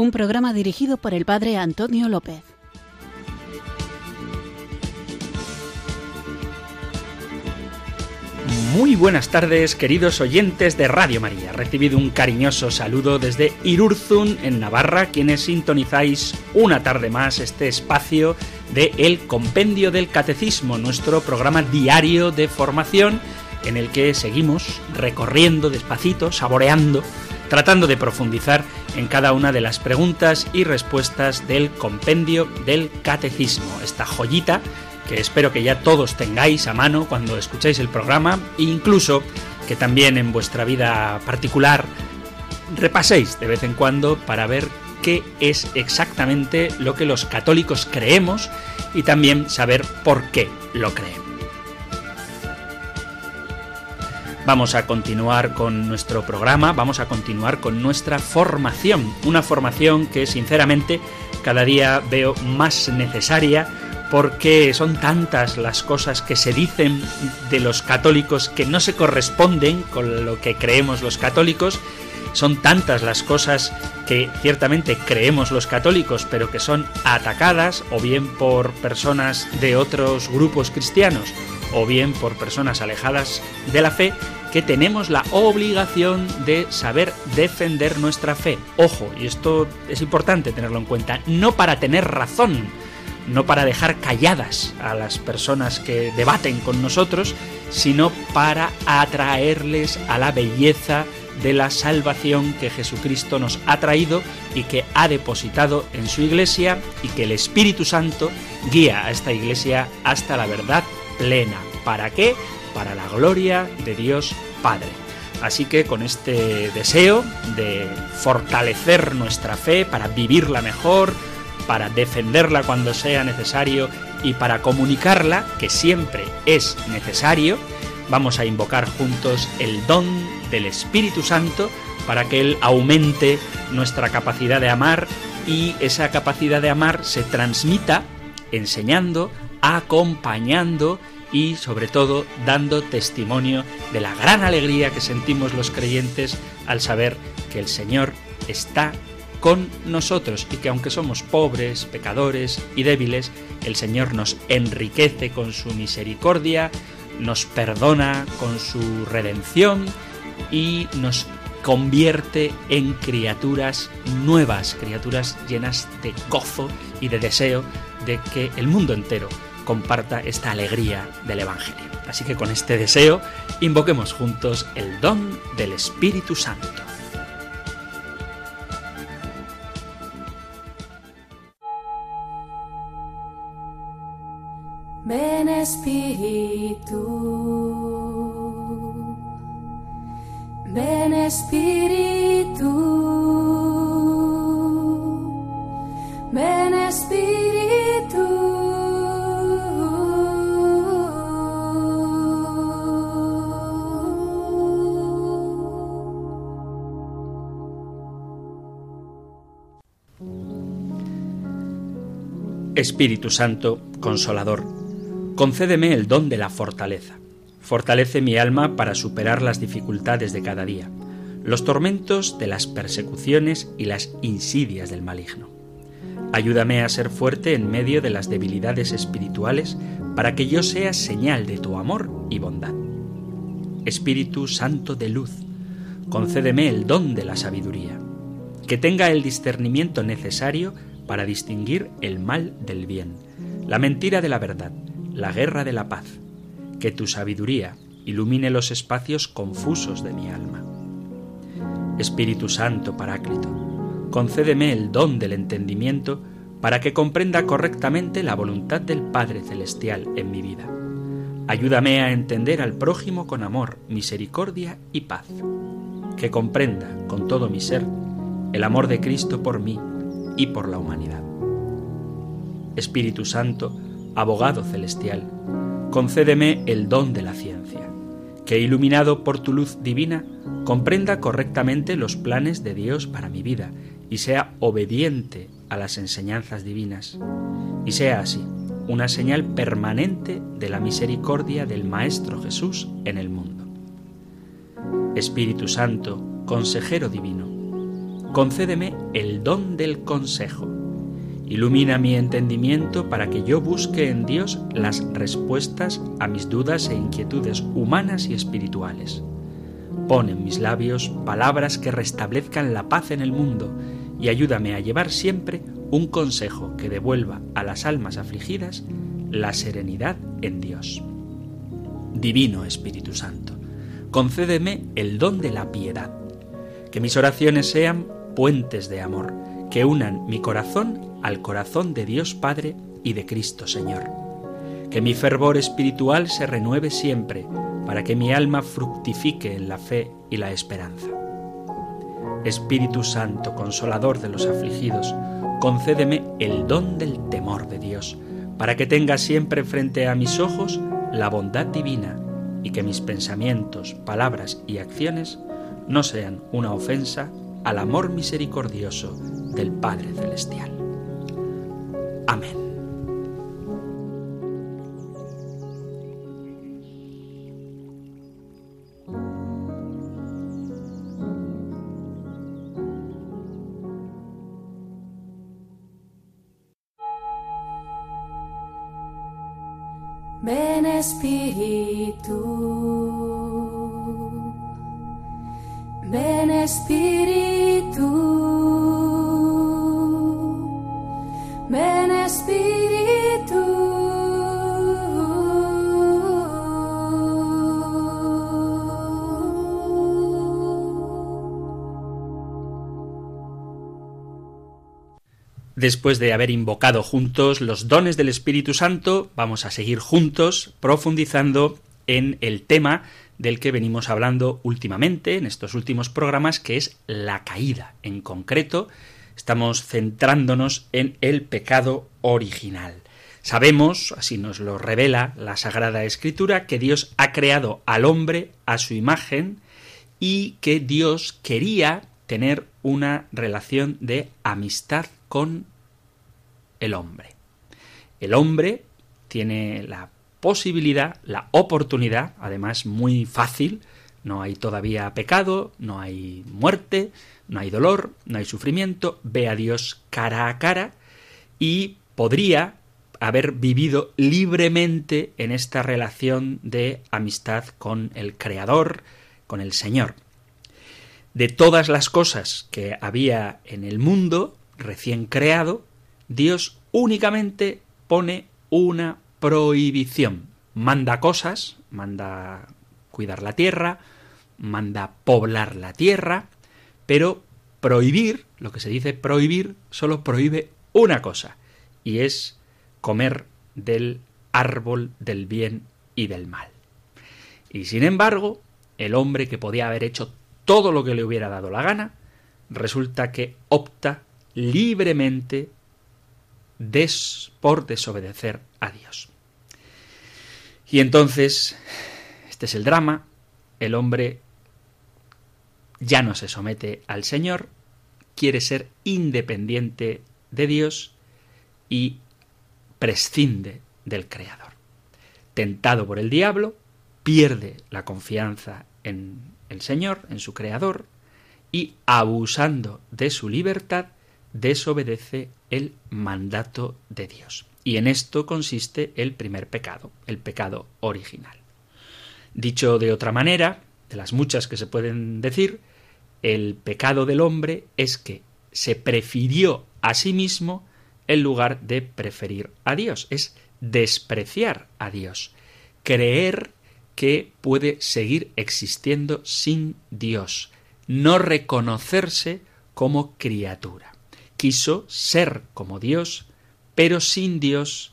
un programa dirigido por el padre Antonio López. Muy buenas tardes, queridos oyentes de Radio María. Recibido un cariñoso saludo desde Irurzun, en Navarra, quienes sintonizáis una tarde más este espacio de El Compendio del Catecismo, nuestro programa diario de formación en el que seguimos recorriendo despacito, saboreando, tratando de profundizar en cada una de las preguntas y respuestas del Compendio del Catecismo, esta joyita que espero que ya todos tengáis a mano cuando escucháis el programa e incluso que también en vuestra vida particular repaséis de vez en cuando para ver qué es exactamente lo que los católicos creemos y también saber por qué lo creen. Vamos a continuar con nuestro programa, vamos a continuar con nuestra formación, una formación que sinceramente cada día veo más necesaria porque son tantas las cosas que se dicen de los católicos que no se corresponden con lo que creemos los católicos, son tantas las cosas que ciertamente creemos los católicos, pero que son atacadas o bien por personas de otros grupos cristianos o bien por personas alejadas de la fe, que tenemos la obligación de saber defender nuestra fe. Ojo, y esto es importante tenerlo en cuenta, no para tener razón, no para dejar calladas a las personas que debaten con nosotros, sino para atraerles a la belleza de la salvación que Jesucristo nos ha traído y que ha depositado en su iglesia y que el Espíritu Santo guía a esta iglesia hasta la verdad plena. ¿Para qué? Para la gloria de Dios Padre. Así que con este deseo de fortalecer nuestra fe para vivirla mejor, para defenderla cuando sea necesario y para comunicarla, que siempre es necesario, vamos a invocar juntos el don del Espíritu Santo para que Él aumente nuestra capacidad de amar y esa capacidad de amar se transmita enseñando, acompañando y sobre todo dando testimonio de la gran alegría que sentimos los creyentes al saber que el Señor está con nosotros y que aunque somos pobres, pecadores y débiles, el Señor nos enriquece con su misericordia, nos perdona con su redención y nos convierte en criaturas nuevas, criaturas llenas de gozo y de deseo de que el mundo entero comparta esta alegría del Evangelio. Así que con este deseo invoquemos juntos el don del Espíritu Santo. Ven Espíritu, ven Espíritu, ven Espíritu. Espíritu Santo, Consolador, concédeme el don de la fortaleza. Fortalece mi alma para superar las dificultades de cada día, los tormentos de las persecuciones y las insidias del maligno. Ayúdame a ser fuerte en medio de las debilidades espirituales para que yo sea señal de tu amor y bondad. Espíritu Santo de luz, concédeme el don de la sabiduría, que tenga el discernimiento necesario para distinguir el mal del bien, la mentira de la verdad, la guerra de la paz, que tu sabiduría ilumine los espacios confusos de mi alma. Espíritu Santo Paráclito, concédeme el don del entendimiento para que comprenda correctamente la voluntad del Padre Celestial en mi vida. Ayúdame a entender al prójimo con amor, misericordia y paz. Que comprenda con todo mi ser el amor de Cristo por mí y por la humanidad. Espíritu Santo, abogado celestial, concédeme el don de la ciencia, que iluminado por tu luz divina, comprenda correctamente los planes de Dios para mi vida y sea obediente a las enseñanzas divinas, y sea así una señal permanente de la misericordia del Maestro Jesús en el mundo. Espíritu Santo, consejero divino, concédeme el don del consejo. Ilumina mi entendimiento para que yo busque en Dios las respuestas a mis dudas e inquietudes humanas y espirituales. Pon en mis labios palabras que restablezcan la paz en el mundo y ayúdame a llevar siempre un consejo que devuelva a las almas afligidas la serenidad en Dios. Divino Espíritu Santo, concédeme el don de la piedad, que mis oraciones sean puentes de amor, que unan mi corazón al corazón de Dios Padre y de Cristo Señor. Que mi fervor espiritual se renueve siempre, para que mi alma fructifique en la fe y la esperanza. Espíritu Santo, consolador de los afligidos, concédeme el don del temor de Dios, para que tenga siempre frente a mis ojos la bondad divina y que mis pensamientos, palabras y acciones no sean una ofensa al amor misericordioso del Padre Celestial. Amén. Ven Espíritu, ven Espíritu, Después de haber invocado juntos los dones del Espíritu Santo, vamos a seguir juntos profundizando en el tema del que venimos hablando últimamente, en estos últimos programas, que es la caída. En concreto, estamos centrándonos en el pecado original. Sabemos, así nos lo revela la Sagrada Escritura, que Dios ha creado al hombre a su imagen y que Dios quería tener una relación de amistad con el hombre. El hombre tiene la posibilidad, la oportunidad, además muy fácil, no hay todavía pecado, no hay muerte, no hay dolor, no hay sufrimiento, ve a Dios cara a cara y podría haber vivido libremente en esta relación de amistad con el Creador, con el Señor. De todas las cosas que había en el mundo recién creado, Dios únicamente pone una prohibición. Manda cosas, manda cuidar la tierra, manda poblar la tierra, pero prohibir, lo que se dice prohibir, solo prohíbe una cosa, y es comer del árbol del bien y del mal. Y sin embargo, el hombre que podía haber hecho todo lo que le hubiera dado la gana, resulta que opta libremente des por desobedecer a Dios. Y entonces, este es el drama, el hombre ya no se somete al Señor, quiere ser independiente de Dios y prescinde del Creador. Tentado por el diablo, pierde la confianza en el Señor, en su Creador, y abusando de su libertad, desobedece el mandato de Dios. Y en esto consiste el primer pecado, el pecado original. Dicho de otra manera, de las muchas que se pueden decir, el pecado del hombre es que se prefirió a sí mismo en lugar de preferir a Dios, es despreciar a Dios, creer que puede seguir existiendo sin Dios, no reconocerse como criatura quiso ser como Dios, pero sin Dios,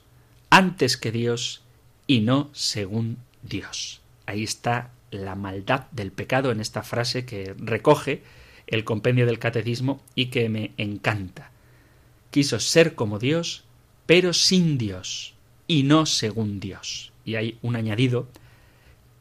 antes que Dios y no según Dios. Ahí está la maldad del pecado en esta frase que recoge el compendio del catecismo y que me encanta. Quiso ser como Dios, pero sin Dios y no según Dios. Y hay un añadido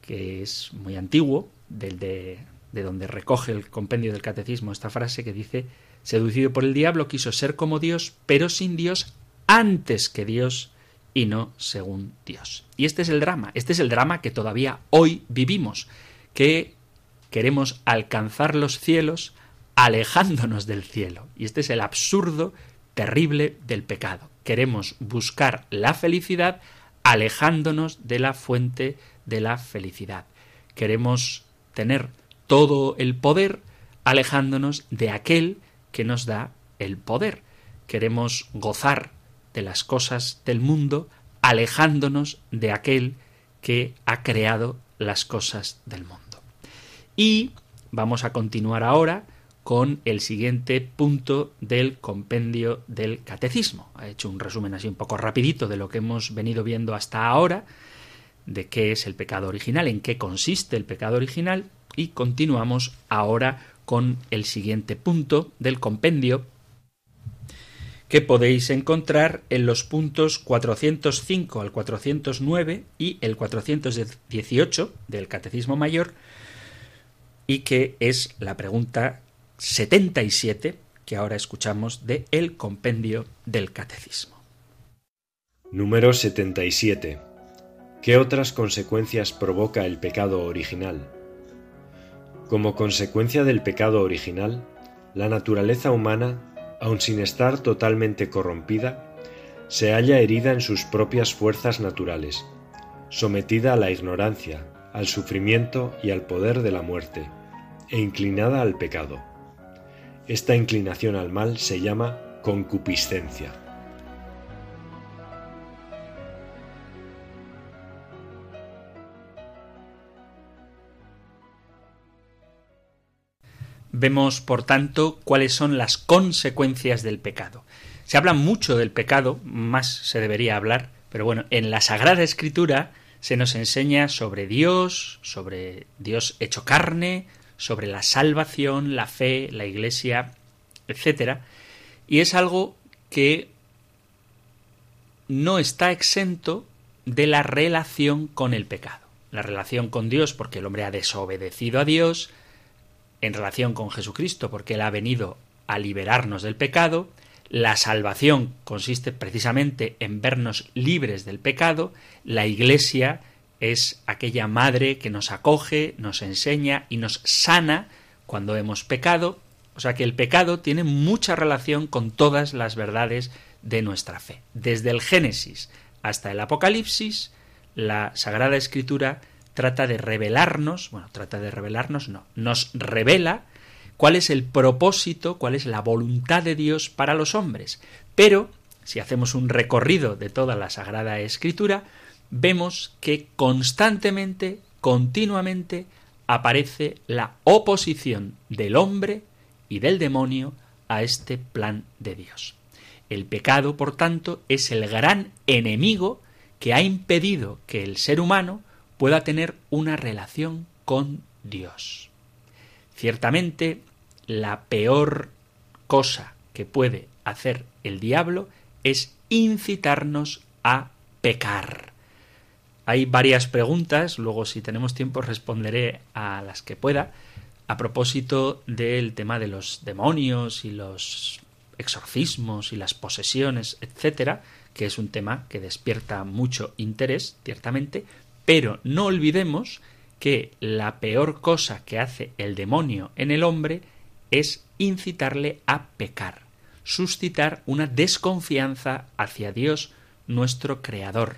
que es muy antiguo, del de, de donde recoge el compendio del catecismo esta frase que dice seducido por el diablo, quiso ser como Dios, pero sin Dios, antes que Dios y no según Dios. Y este es el drama, este es el drama que todavía hoy vivimos, que queremos alcanzar los cielos alejándonos del cielo. Y este es el absurdo terrible del pecado. Queremos buscar la felicidad alejándonos de la fuente de la felicidad. Queremos tener todo el poder alejándonos de aquel que nos da el poder. Queremos gozar de las cosas del mundo alejándonos de aquel que ha creado las cosas del mundo. Y vamos a continuar ahora con el siguiente punto del compendio del catecismo. Ha hecho un resumen así un poco rapidito de lo que hemos venido viendo hasta ahora, de qué es el pecado original, en qué consiste el pecado original, y continuamos ahora con el siguiente punto del compendio que podéis encontrar en los puntos 405 al 409 y el 418 del Catecismo Mayor y que es la pregunta 77 que ahora escuchamos de El Compendio del Catecismo. Número 77. ¿Qué otras consecuencias provoca el pecado original? Como consecuencia del pecado original, la naturaleza humana, aun sin estar totalmente corrompida, se halla herida en sus propias fuerzas naturales, sometida a la ignorancia, al sufrimiento y al poder de la muerte, e inclinada al pecado. Esta inclinación al mal se llama concupiscencia. Vemos, por tanto, cuáles son las consecuencias del pecado. Se habla mucho del pecado, más se debería hablar, pero bueno, en la Sagrada Escritura se nos enseña sobre Dios, sobre Dios hecho carne, sobre la salvación, la fe, la iglesia, etc. Y es algo que no está exento de la relación con el pecado. La relación con Dios porque el hombre ha desobedecido a Dios, en relación con Jesucristo porque Él ha venido a liberarnos del pecado, la salvación consiste precisamente en vernos libres del pecado, la Iglesia es aquella madre que nos acoge, nos enseña y nos sana cuando hemos pecado. O sea que el pecado tiene mucha relación con todas las verdades de nuestra fe. Desde el Génesis hasta el Apocalipsis, la Sagrada Escritura trata de revelarnos, bueno, trata de revelarnos, no, nos revela cuál es el propósito, cuál es la voluntad de Dios para los hombres. Pero, si hacemos un recorrido de toda la Sagrada Escritura, vemos que constantemente, continuamente, aparece la oposición del hombre y del demonio a este plan de Dios. El pecado, por tanto, es el gran enemigo que ha impedido que el ser humano pueda tener una relación con Dios. Ciertamente, la peor cosa que puede hacer el diablo es incitarnos a pecar. Hay varias preguntas, luego si tenemos tiempo responderé a las que pueda, a propósito del tema de los demonios y los exorcismos y las posesiones, etcétera, que es un tema que despierta mucho interés, ciertamente, pero no olvidemos que la peor cosa que hace el demonio en el hombre es incitarle a pecar, suscitar una desconfianza hacia Dios, nuestro Creador,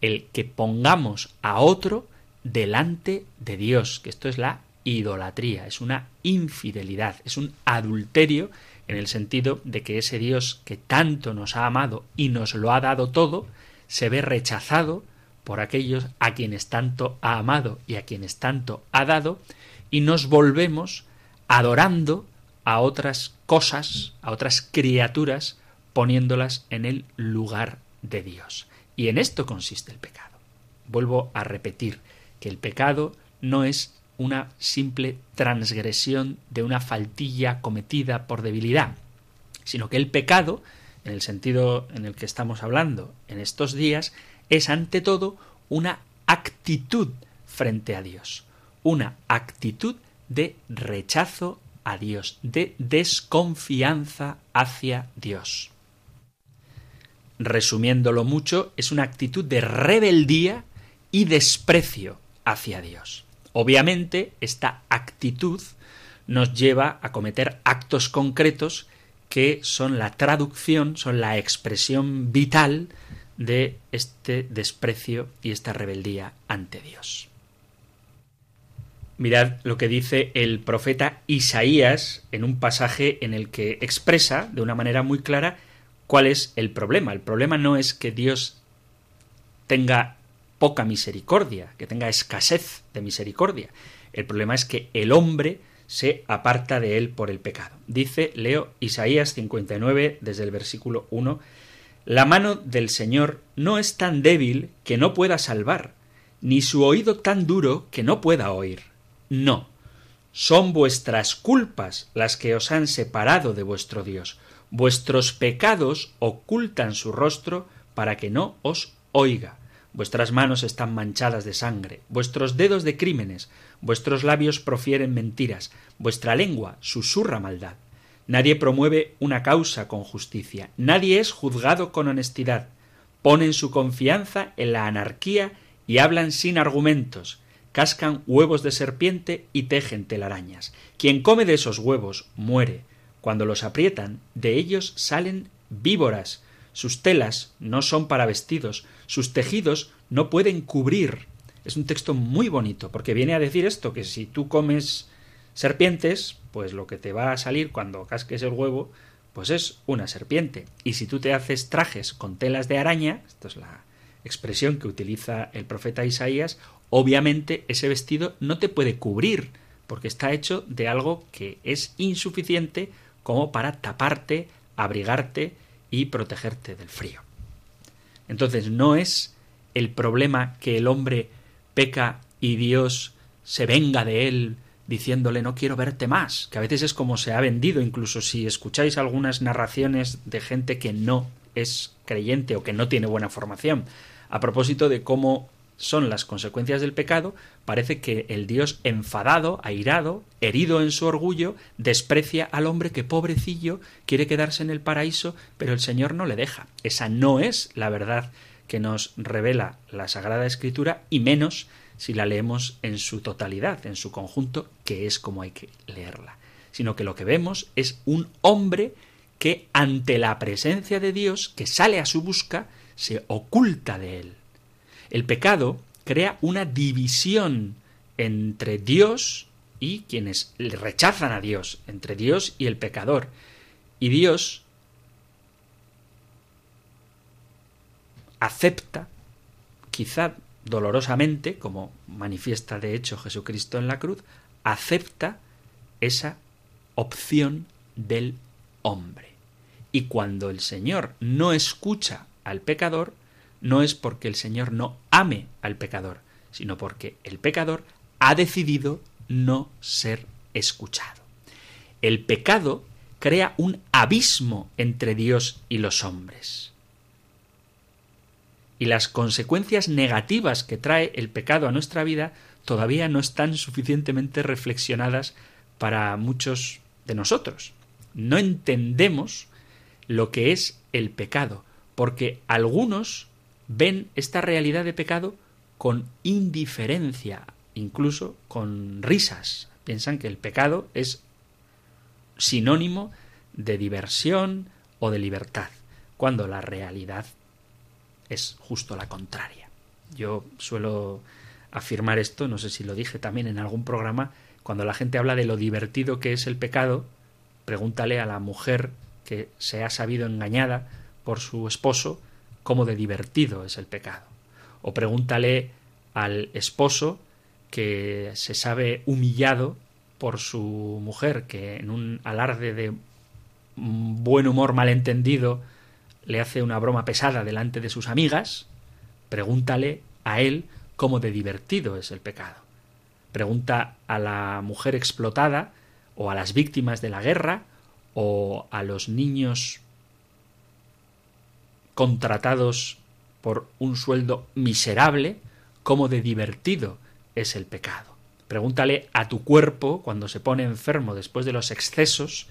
el que pongamos a otro delante de Dios, que esto es la idolatría, es una infidelidad, es un adulterio en el sentido de que ese Dios que tanto nos ha amado y nos lo ha dado todo, se ve rechazado por aquellos a quienes tanto ha amado y a quienes tanto ha dado, y nos volvemos adorando a otras cosas, a otras criaturas, poniéndolas en el lugar de Dios. Y en esto consiste el pecado. Vuelvo a repetir que el pecado no es una simple transgresión de una faltilla cometida por debilidad, sino que el pecado, en el sentido en el que estamos hablando en estos días, es ante todo una actitud frente a Dios, una actitud de rechazo a Dios, de desconfianza hacia Dios resumiéndolo mucho, es una actitud de rebeldía y desprecio hacia Dios. Obviamente, esta actitud nos lleva a cometer actos concretos que son la traducción, son la expresión vital de este desprecio y esta rebeldía ante Dios. Mirad lo que dice el profeta Isaías en un pasaje en el que expresa de una manera muy clara cuál es el problema. El problema no es que Dios tenga poca misericordia, que tenga escasez de misericordia. El problema es que el hombre se aparta de él por el pecado. Dice, leo Isaías 59 desde el versículo 1, La mano del Señor no es tan débil que no pueda salvar, ni su oído tan duro que no pueda oír. No, son vuestras culpas las que os han separado de vuestro Dios. Vuestros pecados ocultan su rostro para que no os oiga. Vuestras manos están manchadas de sangre, vuestros dedos de crímenes, vuestros labios profieren mentiras, vuestra lengua susurra maldad. Nadie promueve una causa con justicia, nadie es juzgado con honestidad. Ponen su confianza en la anarquía y hablan sin argumentos cascan huevos de serpiente y tejen telarañas. Quien come de esos huevos muere. Cuando los aprietan, de ellos salen víboras. Sus telas no son para vestidos, sus tejidos no pueden cubrir. Es un texto muy bonito, porque viene a decir esto, que si tú comes serpientes, pues lo que te va a salir cuando casques el huevo, pues es una serpiente. Y si tú te haces trajes con telas de araña, esto es la expresión que utiliza el profeta Isaías, obviamente ese vestido no te puede cubrir, porque está hecho de algo que es insuficiente como para taparte, abrigarte y protegerte del frío. Entonces no es el problema que el hombre peca y Dios se venga de él diciéndole no quiero verte más, que a veces es como se ha vendido, incluso si escucháis algunas narraciones de gente que no es creyente o que no tiene buena formación, a propósito de cómo son las consecuencias del pecado, parece que el Dios enfadado, airado, herido en su orgullo, desprecia al hombre que pobrecillo quiere quedarse en el paraíso, pero el Señor no le deja. Esa no es la verdad que nos revela la Sagrada Escritura, y menos si la leemos en su totalidad, en su conjunto, que es como hay que leerla. Sino que lo que vemos es un hombre que ante la presencia de Dios, que sale a su busca, se oculta de él el pecado crea una división entre Dios y quienes rechazan a Dios, entre Dios y el pecador. Y Dios acepta, quizá dolorosamente, como manifiesta de hecho Jesucristo en la cruz, acepta esa opción del hombre. Y cuando el Señor no escucha al pecador, no es porque el Señor no ame al pecador, sino porque el pecador ha decidido no ser escuchado. El pecado crea un abismo entre Dios y los hombres. Y las consecuencias negativas que trae el pecado a nuestra vida todavía no están suficientemente reflexionadas para muchos de nosotros. No entendemos lo que es el pecado, porque algunos ven esta realidad de pecado con indiferencia, incluso con risas. Piensan que el pecado es sinónimo de diversión o de libertad, cuando la realidad es justo la contraria. Yo suelo afirmar esto, no sé si lo dije también en algún programa, cuando la gente habla de lo divertido que es el pecado, pregúntale a la mujer que se ha sabido engañada por su esposo cómo de divertido es el pecado. O pregúntale al esposo que se sabe humillado por su mujer, que en un alarde de buen humor malentendido le hace una broma pesada delante de sus amigas, pregúntale a él cómo de divertido es el pecado. Pregunta a la mujer explotada o a las víctimas de la guerra o a los niños contratados por un sueldo miserable, cómo de divertido es el pecado. Pregúntale a tu cuerpo, cuando se pone enfermo después de los excesos,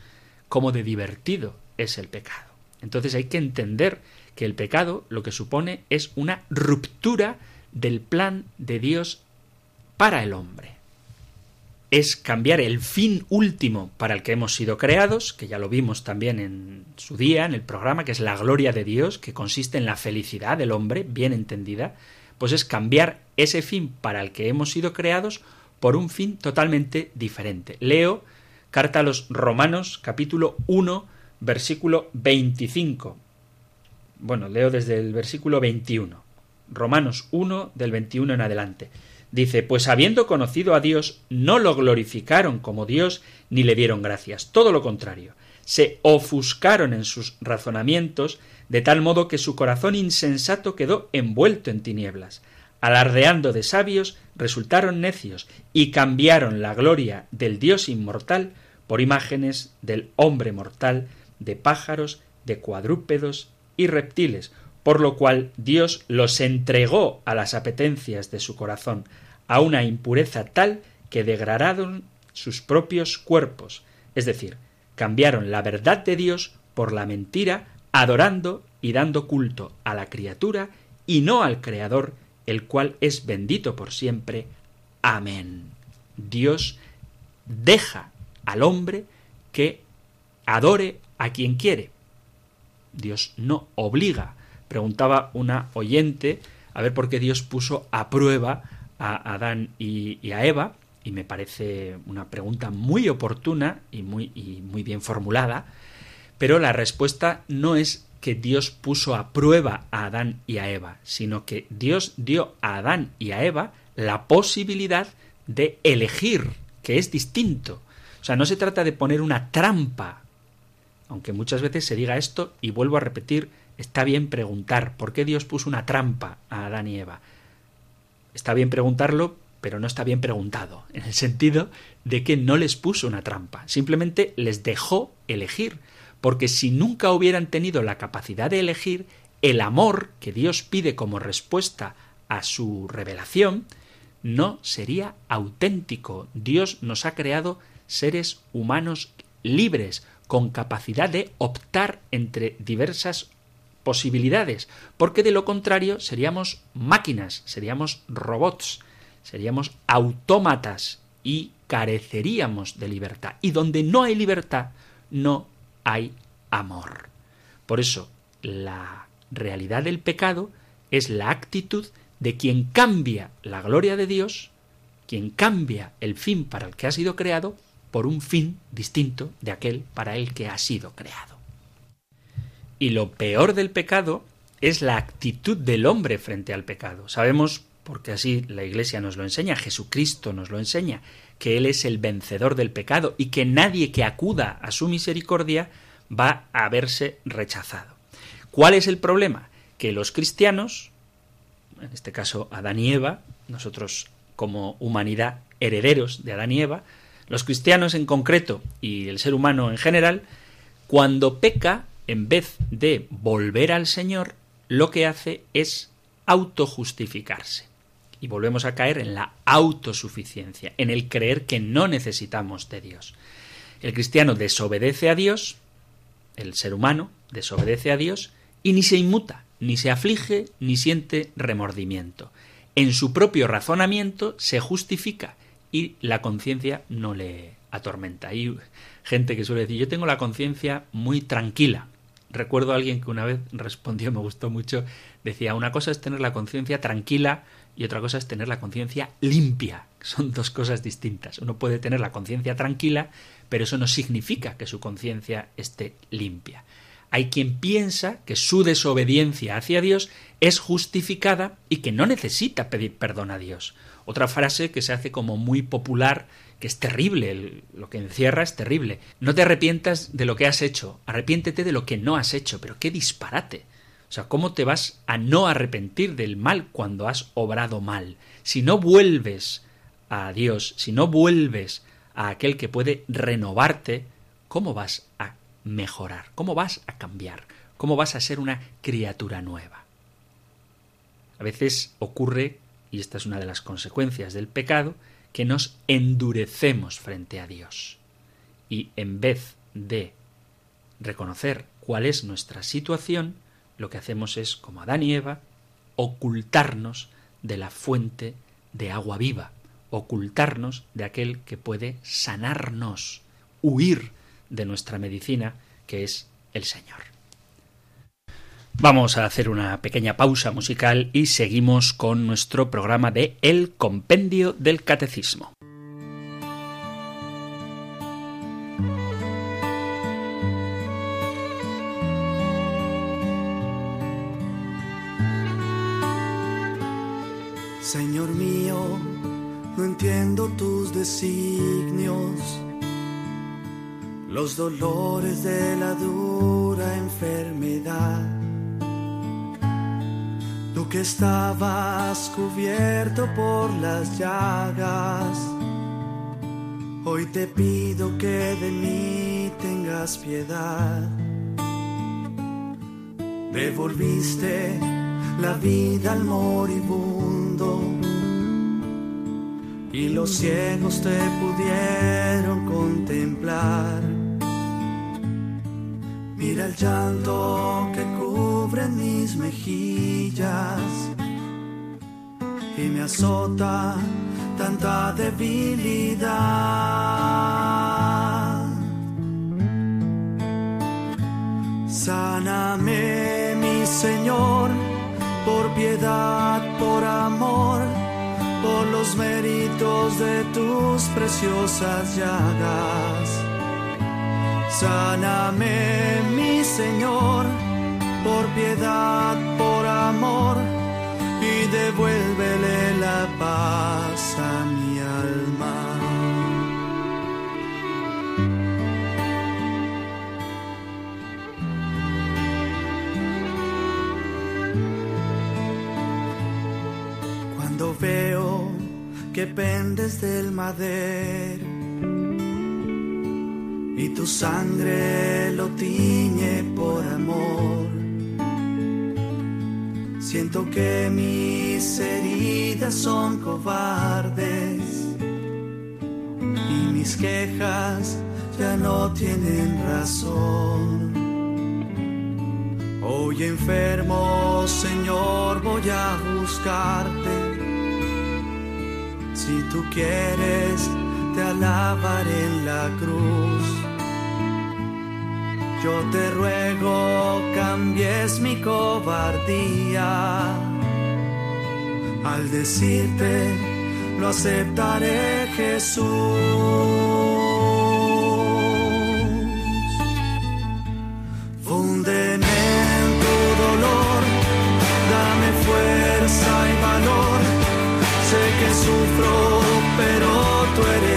cómo de divertido es el pecado. Entonces hay que entender que el pecado lo que supone es una ruptura del plan de Dios para el hombre. es cambiar el fin último para el que hemos sido creados, que ya lo vimos también en su día, en el programa, que es la gloria de Dios, que consiste en la felicidad del hombre, bien entendida, pues es cambiar ese fin para el que hemos sido creados por un fin totalmente diferente. Leo carta a los Romanos capítulo 1 versículo 25. Bueno, leo desde el versículo 21. Romanos 1 del 21 en adelante. Dice, pues habiendo conocido a Dios, no lo glorificaron como Dios ni le dieron gracias. Todo lo contrario. Se ofuscaron en sus razonamientos, de tal modo que su corazón insensato quedó envuelto en tinieblas. Alardeando de sabios, resultaron necios y cambiaron la gloria del Dios inmortal por imágenes del hombre mortal, de pájaros, de cuadrúpedos y reptiles, por lo cual Dios los entregó a las apetencias de su corazón, a una impureza tal que degradaron sus propios cuerpos, es decir, cambiaron la verdad de Dios por la mentira, adorando y dando culto a la criatura y no al Creador, el cual es bendito por siempre. Amén. Dios deja al hombre que adore a quien quiere. Dios no obliga preguntaba una oyente a ver por qué Dios puso a prueba a Adán y, a Eva, y me parece una pregunta muy oportuna y muy, y muy bien formulada, pero la respuesta no es que Dios puso a prueba a Adán y a Eva, sino que Dios dio a Adán y a Eva la posibilidad de elegir, que es distinto. O sea, no se trata de poner una trampa, aunque muchas veces se diga esto, y vuelvo a repetir, Está bien preguntar por qué Dios puso una trampa a Adán y Eva. Está bien preguntarlo, pero no está bien preguntado, en el sentido de que no les puso una trampa, simplemente les dejó elegir, porque si nunca hubieran tenido la capacidad de elegir, el amor que Dios pide como respuesta a su revelación no sería auténtico. Dios nos ha creado seres humanos libres, con capacidad de optar entre diversas posibilidades, porque de lo contrario seríamos máquinas, seríamos robots, seríamos autómatas y careceríamos de libertad. Y donde no hay libertad, no hay amor. Por eso, la realidad del pecado es la actitud de quien cambia la gloria de Dios, quien cambia el fin para el que ha sido creado, por un fin distinto de aquel para el que ha sido creado. Y lo peor del pecado es la actitud del hombre frente al pecado. Sabemos, porque así la Iglesia nos lo enseña, Jesucristo nos lo enseña, que Él es el vencedor del pecado y que nadie que acuda a su misericordia va a verse rechazado. ¿Cuál es el problema? Que los cristianos, en este caso Adán y Eva, nosotros como humanidad herederos de Adán y Eva, los cristianos en concreto y el ser humano en general, cuando peca en vez de volver al Señor, lo que hace es autojustificarse. Y volvemos a caer en la autosuficiencia, en el creer que no necesitamos de Dios. El cristiano desobedece a Dios, el ser humano desobedece a Dios, y ni se inmuta, ni se aflige, ni siente remordimiento. En su propio razonamiento se justifica y la conciencia no le atormenta. Hay gente que suele decir, yo tengo la conciencia muy tranquila. Recuerdo a alguien que una vez respondió, me gustó mucho, decía, una cosa es tener la conciencia tranquila y otra cosa es tener la conciencia limpia. Son dos cosas distintas. Uno puede tener la conciencia tranquila, pero eso no significa que su conciencia esté limpia. Hay quien piensa que su desobediencia hacia Dios es justificada y que no necesita pedir perdón a Dios. Otra frase que se hace como muy popular que es terrible, lo que encierra es terrible. No te arrepientas de lo que has hecho, arrepiéntete de lo que no has hecho, pero qué disparate. O sea, ¿cómo te vas a no arrepentir del mal cuando has obrado mal? Si no vuelves a Dios, si no vuelves a aquel que puede renovarte, ¿cómo vas a mejorar? ¿Cómo vas a cambiar? ¿Cómo vas a ser una criatura nueva? A veces ocurre, y esta es una de las consecuencias del pecado, que nos endurecemos frente a Dios. Y en vez de reconocer cuál es nuestra situación, lo que hacemos es, como Adán y Eva, ocultarnos de la fuente de agua viva, ocultarnos de aquel que puede sanarnos, huir de nuestra medicina, que es el Señor. Vamos a hacer una pequeña pausa musical y seguimos con nuestro programa de El Compendio del Catecismo. Señor mío, no entiendo tus designios, los dolores de la dura enfermedad. Que estabas cubierto por las llagas, hoy te pido que de mí tengas piedad. Devolviste la vida al moribundo y los ciegos te pudieron contemplar. Mira el llanto que cubre mis mejillas y me azota tanta debilidad. Sáname, mi Señor, por piedad, por amor por los méritos de tus preciosas llagas. Sáname, mi Señor, por piedad, por amor, devuélvele la paz a mi alma. Cuando veo que pendes del madero y tu sangre lo tiñe por amor. Siento que mis heridas son cobardes y mis quejas ya no tienen razón. Hoy enfermo, Señor, voy a buscarte. Si tú quieres, te alabaré en la cruz. Yo te ruego, cambies mi cobardía. Al decirte, lo aceptaré, Jesús. Fúndeme en tu dolor, dame fuerza y valor. Sé que sufro, pero tú eres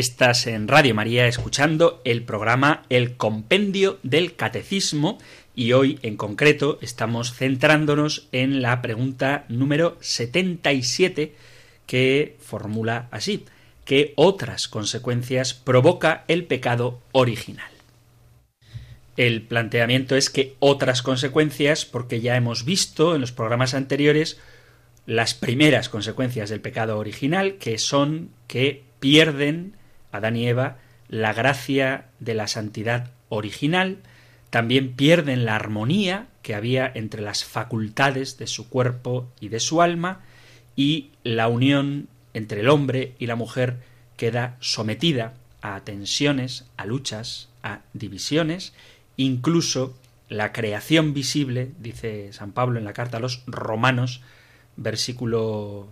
Estás en Radio María escuchando el programa El Compendio del Catecismo y hoy en concreto estamos centrándonos en la pregunta número 77 que formula así. ¿Qué otras consecuencias provoca el pecado original? El planteamiento es que otras consecuencias, porque ya hemos visto en los programas anteriores las primeras consecuencias del pecado original, que son que pierden Adán y Eva la gracia de la santidad original, también pierden la armonía que había entre las facultades de su cuerpo y de su alma, y la unión entre el hombre y la mujer queda sometida a tensiones, a luchas, a divisiones, incluso la creación visible, dice San Pablo en la carta a los romanos, versículo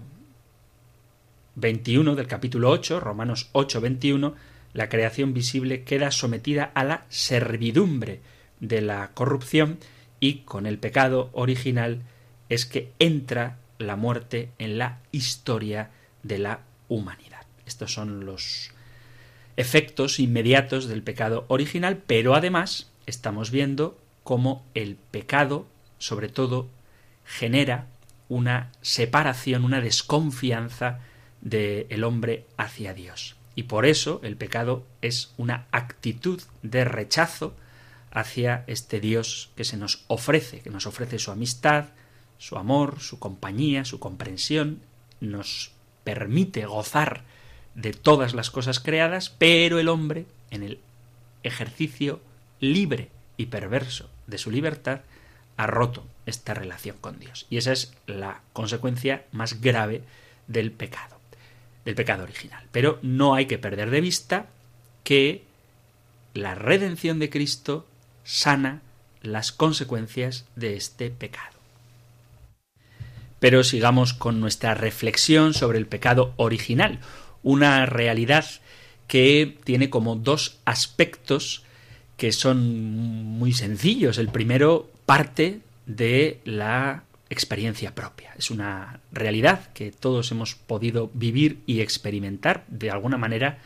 21 del capítulo 8, Romanos 8, 21, la creación visible queda sometida a la servidumbre de la corrupción y con el pecado original es que entra la muerte en la historia de la humanidad. Estos son los efectos inmediatos del pecado original, pero además estamos viendo cómo el pecado, sobre todo, genera una separación, una desconfianza del hombre hacia Dios. Y por eso el pecado es una actitud de rechazo hacia este Dios que se nos ofrece, que nos ofrece su amistad, su amor, su compañía, su comprensión, nos permite gozar de todas las cosas creadas, pero el hombre, en el ejercicio libre y perverso de su libertad, ha roto esta relación con Dios. Y esa es la consecuencia más grave del pecado, del pecado original. Pero no hay que perder de vista que la redención de Cristo sana las consecuencias de este pecado. Pero sigamos con nuestra reflexión sobre el pecado original, una realidad que tiene como dos aspectos que son muy sencillos. El primero parte de la experiencia propia. Es una realidad que todos hemos podido vivir y experimentar de alguna manera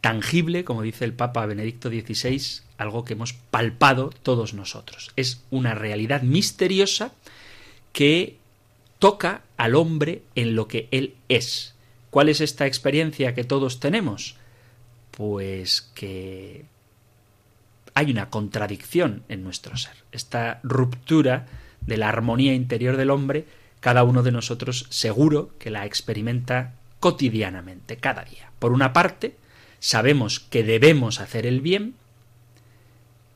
tangible, como dice el Papa Benedicto XVI, algo que hemos palpado todos nosotros. Es una realidad misteriosa que toca al hombre en lo que él es. ¿Cuál es esta experiencia que todos tenemos? Pues que hay una contradicción en nuestro ser. Esta ruptura de la armonía interior del hombre, cada uno de nosotros seguro que la experimenta cotidianamente, cada día. Por una parte, sabemos que debemos hacer el bien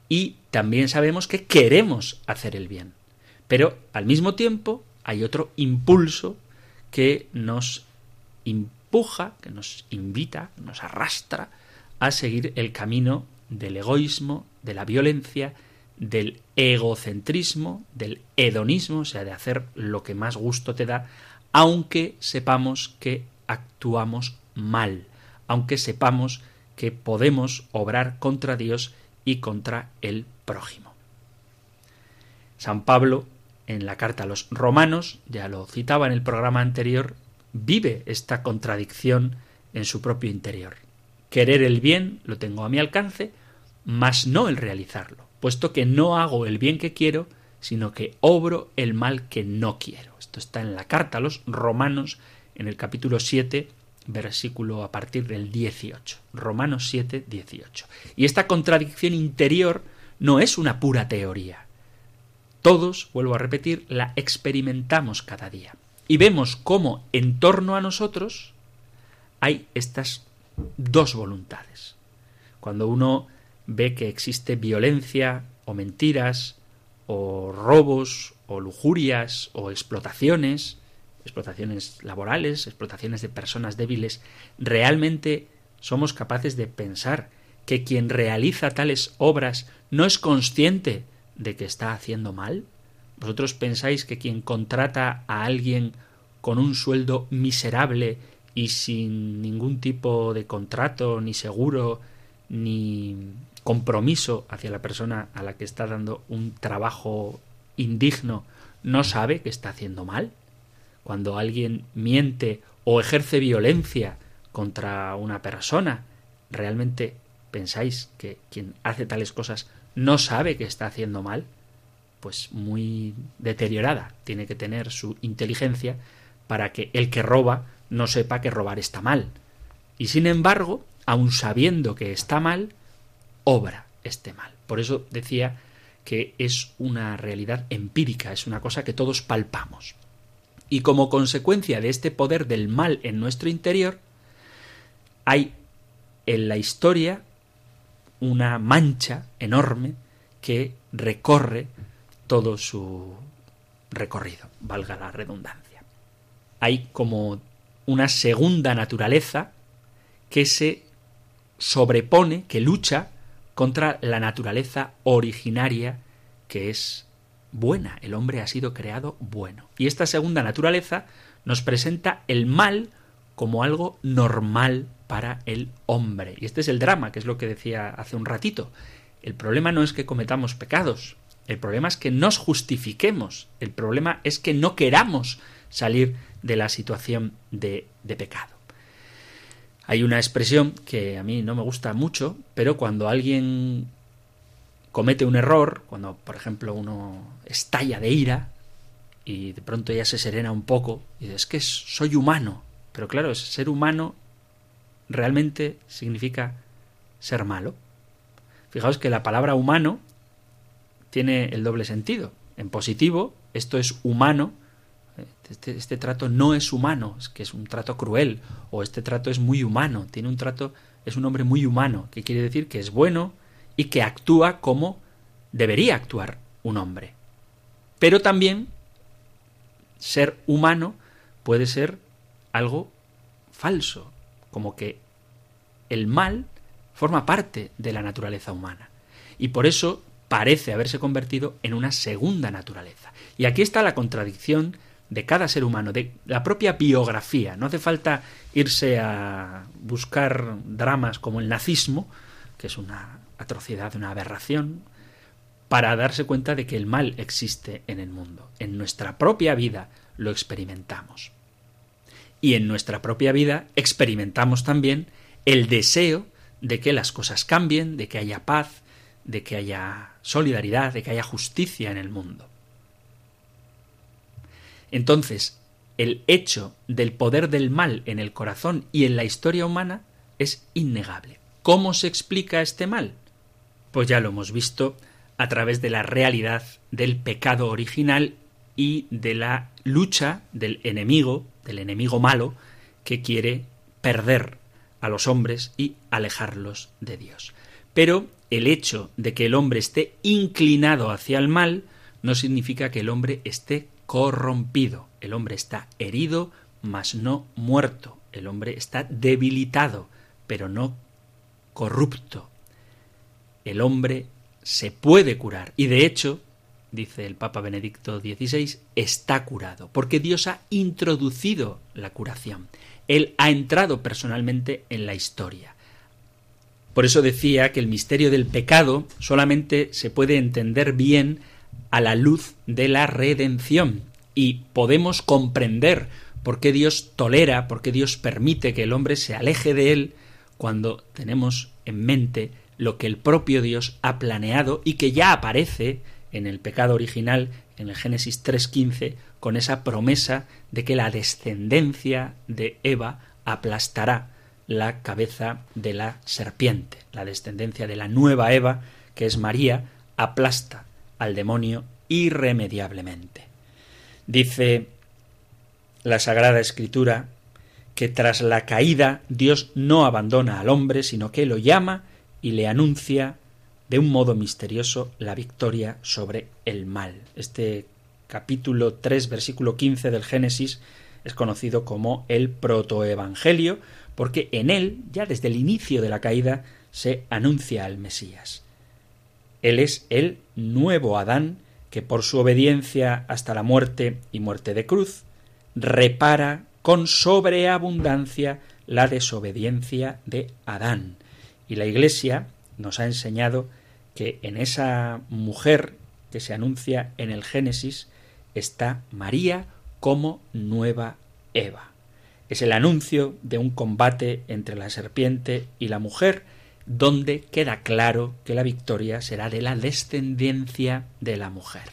y también sabemos que queremos hacer el bien. Pero al mismo tiempo hay otro impulso que nos empuja, que nos invita, nos arrastra a seguir el camino del egoísmo, de la violencia, del egocentrismo, del hedonismo, o sea, de hacer lo que más gusto te da, aunque sepamos que actuamos mal, aunque sepamos que podemos obrar contra Dios y contra el prójimo. San Pablo, en la carta a los romanos, ya lo citaba en el programa anterior, vive esta contradicción en su propio interior. Querer el bien lo tengo a mi alcance, mas no el realizarlo, puesto que no hago el bien que quiero, sino que obro el mal que no quiero. Esto está en la carta a los romanos, en el capítulo 7, versículo a partir del 18. Romanos 7, 18. Y esta contradicción interior no es una pura teoría. Todos, vuelvo a repetir, la experimentamos cada día. Y vemos cómo en torno a nosotros hay estas dos voluntades. Cuando uno ve que existe violencia o mentiras o robos o lujurias o explotaciones, explotaciones laborales, explotaciones de personas débiles, realmente somos capaces de pensar que quien realiza tales obras no es consciente de que está haciendo mal? ¿Vosotros pensáis que quien contrata a alguien con un sueldo miserable y sin ningún tipo de contrato, ni seguro, ni compromiso hacia la persona a la que está dando un trabajo indigno, no sabe que está haciendo mal? cuando alguien miente o ejerce violencia contra una persona, ¿realmente pensáis que quien hace tales cosas no sabe que está haciendo mal? Pues muy deteriorada tiene que tener su inteligencia para que el que roba no sepa que robar está mal. Y sin embargo, aun sabiendo que está mal, obra este mal. Por eso decía que es una realidad empírica, es una cosa que todos palpamos. Y como consecuencia de este poder del mal en nuestro interior, hay en la historia una mancha enorme que recorre todo su recorrido, valga la redundancia. Hay como una segunda naturaleza que se sobrepone, que lucha contra la naturaleza originaria que es buena. El hombre ha sido creado bueno. Y esta segunda naturaleza nos presenta el mal como algo normal para el hombre. Y este es el drama, que es lo que decía hace un ratito. El problema no es que cometamos pecados, el problema es que nos justifiquemos, el problema es que no queramos salir de la situación de, de pecado. Hay una expresión que a mí no me gusta mucho, pero cuando alguien comete un error, cuando por ejemplo uno estalla de ira y de pronto ya se serena un poco y dice, es que soy humano, pero claro, ser humano realmente significa ser malo. Fijaos que la palabra humano tiene el doble sentido. En positivo, esto es humano, este, este, trato no es humano, es que es un trato cruel, o este trato es muy humano, tiene un trato, es un hombre muy humano, que quiere decir que es bueno y que actúa como debería actuar un hombre. Pero también ser humano puede ser algo falso, como que el mal forma parte de la naturaleza humana. Y por eso parece haberse convertido en una segunda naturaleza. Y aquí está la contradicción de cada ser humano, de la propia biografía. No hace falta irse a buscar dramas como el nazismo, que es una atrocidad, una aberración, para darse cuenta de que el mal existe en el mundo. En nuestra propia vida lo experimentamos. Y en nuestra propia vida experimentamos también el deseo de que las cosas cambien, de que haya paz, de que haya solidaridad, de que haya justicia en el mundo. Entonces, el hecho del poder del mal en el corazón y en la historia humana es innegable. ¿Cómo se explica este mal? Pues ya lo hemos visto a través de la realidad del pecado original y de la lucha del enemigo, del enemigo malo, que quiere perder a los hombres y alejarlos de Dios. Pero el hecho de que el hombre esté inclinado hacia el mal no significa que el hombre esté corrompido. El hombre está herido, mas no muerto. El hombre está debilitado, pero no corrupto. El hombre se puede curar. Y de hecho, dice el Papa Benedicto XVI, está curado, porque Dios ha introducido la curación. Él ha entrado personalmente en la historia. Por eso decía que el misterio del pecado solamente se puede entender bien a la luz de la redención y podemos comprender por qué Dios tolera, por qué Dios permite que el hombre se aleje de él cuando tenemos en mente lo que el propio Dios ha planeado y que ya aparece en el pecado original, en el Génesis 3.15, con esa promesa de que la descendencia de Eva aplastará la cabeza de la serpiente. La descendencia de la nueva Eva, que es María, aplasta al demonio irremediablemente. Dice la Sagrada Escritura que tras la caída Dios no abandona al hombre, sino que lo llama y le anuncia de un modo misterioso la victoria sobre el mal. Este capítulo 3, versículo 15 del Génesis es conocido como el protoevangelio, porque en él, ya desde el inicio de la caída, se anuncia al Mesías. Él es el nuevo Adán que por su obediencia hasta la muerte y muerte de cruz repara con sobreabundancia la desobediencia de Adán. Y la Iglesia nos ha enseñado que en esa mujer que se anuncia en el Génesis está María como nueva Eva. Es el anuncio de un combate entre la serpiente y la mujer, donde queda claro que la victoria será de la descendencia de la mujer.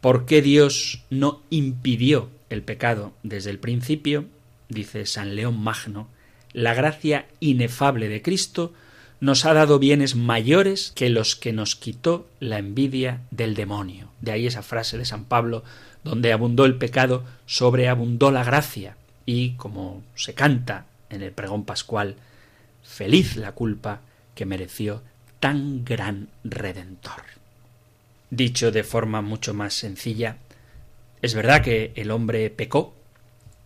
¿Por qué Dios no impidió el pecado desde el principio? Dice San León Magno, la gracia inefable de Cristo nos ha dado bienes mayores que los que nos quitó la envidia del demonio. De ahí esa frase de San Pablo, donde abundó el pecado, sobreabundó la gracia. Y como se canta en el pregón pascual, feliz la culpa que mereció tan gran redentor. Dicho de forma mucho más sencilla, es verdad que el hombre pecó,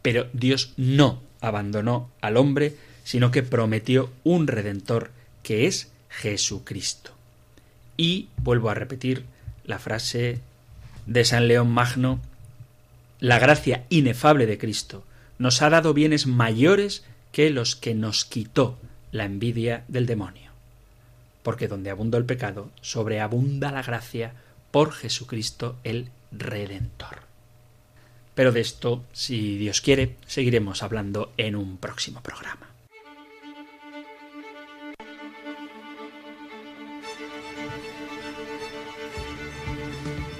pero Dios no abandonó al hombre, sino que prometió un redentor que es Jesucristo. Y vuelvo a repetir la frase de San León Magno, la gracia inefable de Cristo nos ha dado bienes mayores que los que nos quitó la envidia del demonio. Porque donde abunda el pecado, sobreabunda la gracia por Jesucristo el Redentor. Pero de esto, si Dios quiere, seguiremos hablando en un próximo programa.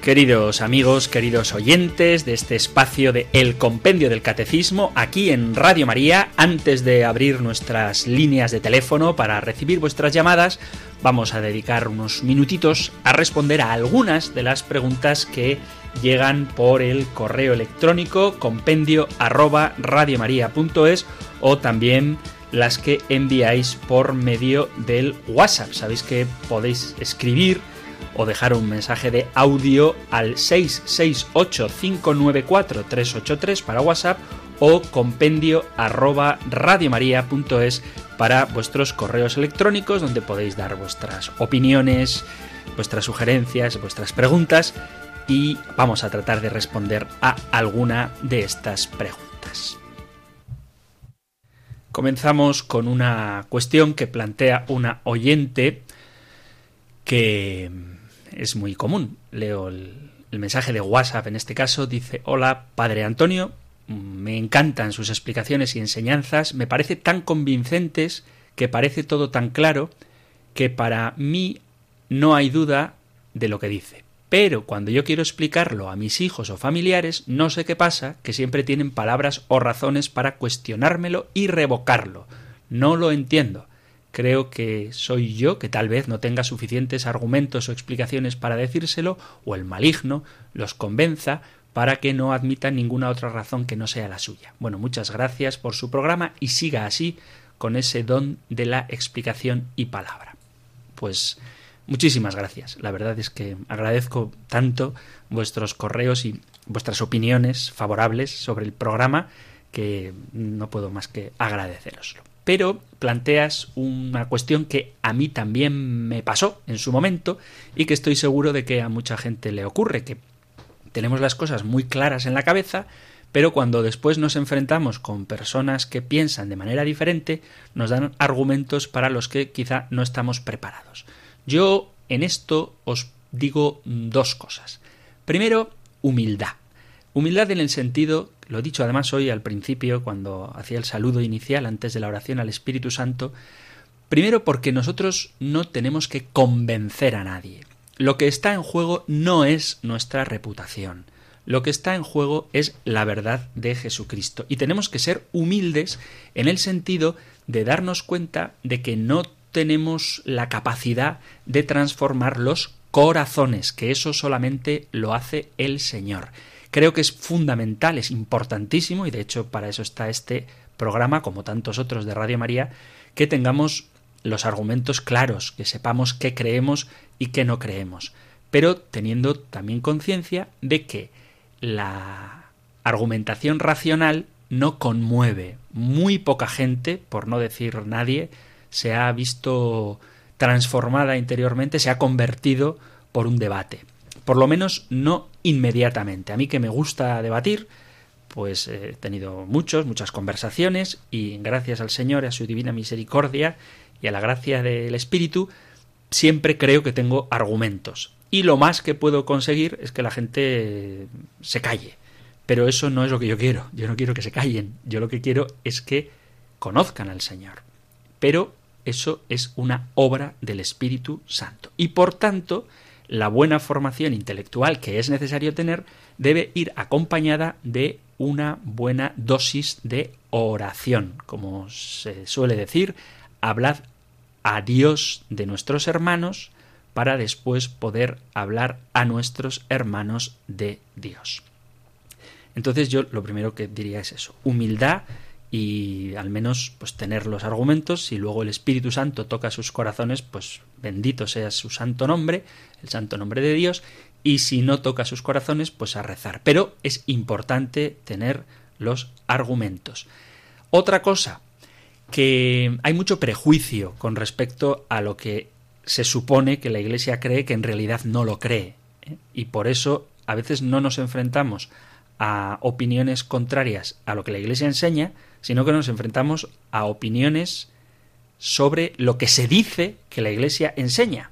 Queridos amigos, queridos oyentes de este espacio de El Compendio del Catecismo, aquí en Radio María, antes de abrir nuestras líneas de teléfono para recibir vuestras llamadas, vamos a dedicar unos minutitos a responder a algunas de las preguntas que llegan por el correo electrónico compendio arroba o también las que enviáis por medio del WhatsApp. Sabéis que podéis escribir o dejar un mensaje de audio al 668-594-383 para WhatsApp o compendio arroba para vuestros correos electrónicos donde podéis dar vuestras opiniones, vuestras sugerencias, vuestras preguntas y vamos a tratar de responder a alguna de estas preguntas. Comenzamos con una cuestión que plantea una oyente que es muy común. Leo el, mensaje de WhatsApp en este caso. Dice, hola, Padre Antonio, me encantan sus explicaciones y enseñanzas, me parece tan convincentes, que parece todo tan claro, que para mí no hay duda de lo que dice. Pero cuando yo quiero explicarlo a mis hijos o familiares, no sé qué pasa, que siempre tienen palabras o razones para cuestionármelo y revocarlo. No lo entiendo. Creo que soy yo que tal vez no tenga suficientes argumentos o explicaciones para decírselo, o el maligno los convenza para que no admitan ninguna otra razón que no sea la suya. Bueno, muchas gracias por su programa y siga así con ese don de la explicación y palabra. Pues muchísimas gracias. La verdad es que agradezco tanto vuestros correos y vuestras opiniones favorables sobre el programa que no puedo más que agradeceroslo pero planteas una cuestión que a mí también me pasó en su momento y que estoy seguro de que a mucha gente le ocurre, que tenemos las cosas muy claras en la cabeza, pero cuando después nos enfrentamos con personas que piensan de manera diferente, nos dan argumentos para los que quizá no estamos preparados. Yo en esto os digo dos cosas. Primero, humildad. Humildad en el sentido lo he dicho además hoy al principio, cuando hacía el saludo inicial antes de la oración al Espíritu Santo, primero porque nosotros no tenemos que convencer a nadie. Lo que está en juego no es nuestra reputación. Lo que está en juego es la verdad de Jesucristo. Y tenemos que ser humildes en el sentido de darnos cuenta de que no tenemos la capacidad de transformar los corazones, que eso solamente lo hace el Señor. Creo que es fundamental, es importantísimo, y de hecho para eso está este programa, como tantos otros de Radio María, que tengamos los argumentos claros, que sepamos qué creemos y qué no creemos, pero teniendo también conciencia de que la argumentación racional no conmueve. Muy poca gente, por no decir nadie, se ha visto transformada interiormente, se ha convertido por un debate por lo menos no inmediatamente. A mí que me gusta debatir, pues he tenido muchos, muchas conversaciones y gracias al Señor, a su divina misericordia y a la gracia del Espíritu, siempre creo que tengo argumentos. Y lo más que puedo conseguir es que la gente se calle. Pero eso no es lo que yo quiero. Yo no quiero que se callen. Yo lo que quiero es que conozcan al Señor. Pero eso es una obra del Espíritu Santo. Y por tanto, la buena formación intelectual que es necesario tener debe ir acompañada de una buena dosis de oración. Como se suele decir, hablad a Dios de nuestros hermanos para después poder hablar a nuestros hermanos de Dios. Entonces yo lo primero que diría es eso, humildad y al menos pues tener los argumentos si luego el Espíritu Santo toca sus corazones pues bendito sea su santo nombre el santo nombre de Dios y si no toca sus corazones pues a rezar pero es importante tener los argumentos otra cosa que hay mucho prejuicio con respecto a lo que se supone que la Iglesia cree que en realidad no lo cree ¿eh? y por eso a veces no nos enfrentamos a opiniones contrarias a lo que la Iglesia enseña, sino que nos enfrentamos a opiniones sobre lo que se dice que la Iglesia enseña.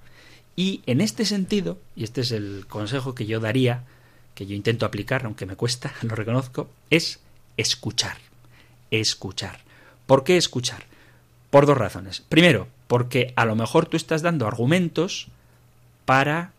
Y en este sentido, y este es el consejo que yo daría, que yo intento aplicar, aunque me cuesta, lo reconozco, es escuchar. Escuchar. ¿Por qué escuchar? Por dos razones. Primero, porque a lo mejor tú estás dando argumentos para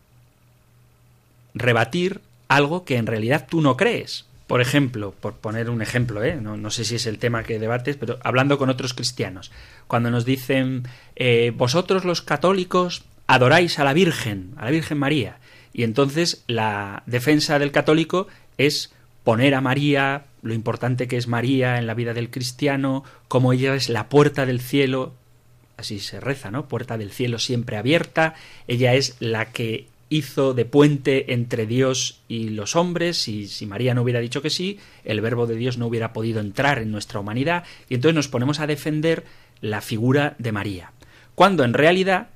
rebatir algo que en realidad tú no crees. Por ejemplo, por poner un ejemplo, ¿eh? no, sé si es el tema que debates, pero hablando con otros cristianos, cuando nos dicen, eh, vosotros los católicos adoráis a la Virgen, a la Virgen María, y entonces la defensa del católico es poner a María, lo importante que es María en la vida del cristiano, como ella es la puerta del cielo, así se reza, ¿no? Puerta del cielo siempre abierta, ella es la que hizo de puente entre Dios y los hombres, y si María no hubiera dicho que sí, el verbo de Dios no hubiera podido entrar en nuestra humanidad, y entonces nos ponemos a defender la figura de María, cuando en realidad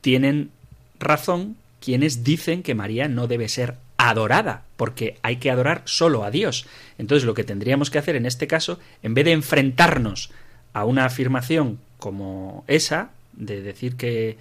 tienen razón quienes dicen que María no debe ser adorada, porque hay que adorar solo a Dios. Entonces lo que tendríamos que hacer en este caso, en vez de enfrentarnos a una afirmación como esa, de decir que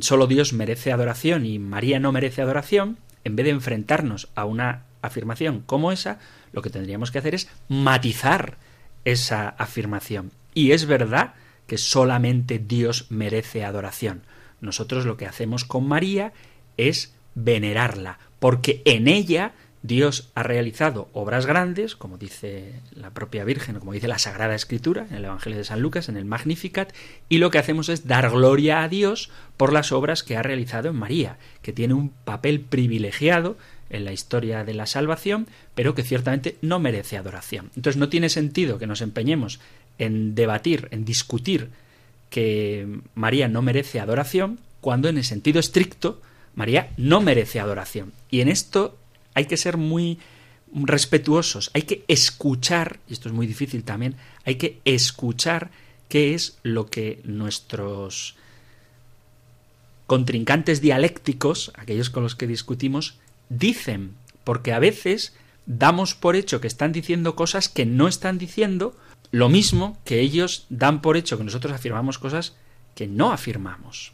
solo Dios merece adoración y María no merece adoración, en vez de enfrentarnos a una afirmación como esa, lo que tendríamos que hacer es matizar esa afirmación. Y es verdad que solamente Dios merece adoración. Nosotros lo que hacemos con María es venerarla, porque en ella Dios ha realizado obras grandes, como dice la propia Virgen, como dice la Sagrada Escritura en el Evangelio de San Lucas, en el Magnificat, y lo que hacemos es dar gloria a Dios por las obras que ha realizado en María, que tiene un papel privilegiado en la historia de la salvación, pero que ciertamente no merece adoración. Entonces no tiene sentido que nos empeñemos en debatir, en discutir que María no merece adoración, cuando en el sentido estricto María no merece adoración. Y en esto hay que ser muy respetuosos, hay que escuchar, y esto es muy difícil también, hay que escuchar qué es lo que nuestros contrincantes dialécticos, aquellos con los que discutimos, dicen, porque a veces damos por hecho que están diciendo cosas que no están diciendo, lo mismo que ellos dan por hecho que nosotros afirmamos cosas que no afirmamos.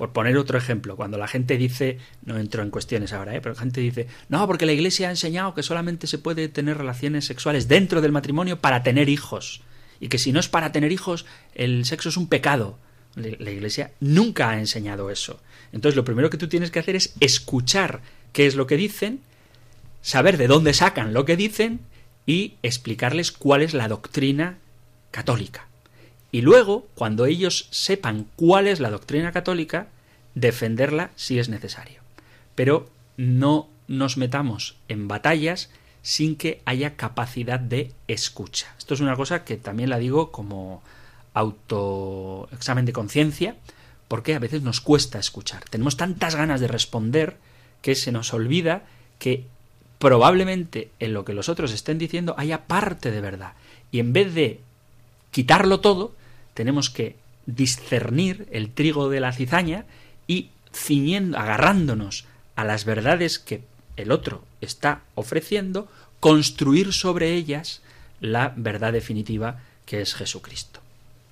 Por poner otro ejemplo, cuando la gente dice, no entro en cuestiones ahora, ¿eh? pero la gente dice, no, porque la Iglesia ha enseñado que solamente se puede tener relaciones sexuales dentro del matrimonio para tener hijos, y que si no es para tener hijos, el sexo es un pecado. La Iglesia nunca ha enseñado eso. Entonces lo primero que tú tienes que hacer es escuchar qué es lo que dicen, saber de dónde sacan lo que dicen y explicarles cuál es la doctrina católica y luego, cuando ellos sepan cuál es la doctrina católica, defenderla si es necesario. Pero no nos metamos en batallas sin que haya capacidad de escucha. Esto es una cosa que también la digo como autoexamen de conciencia, porque a veces nos cuesta escuchar. Tenemos tantas ganas de responder que se nos olvida que probablemente en lo que los otros estén diciendo haya parte de verdad. Y en vez de quitarlo todo, tenemos que discernir el trigo de la cizaña y ciñendo, agarrándonos a las verdades que el otro está ofreciendo, construir sobre ellas la verdad definitiva que es Jesucristo.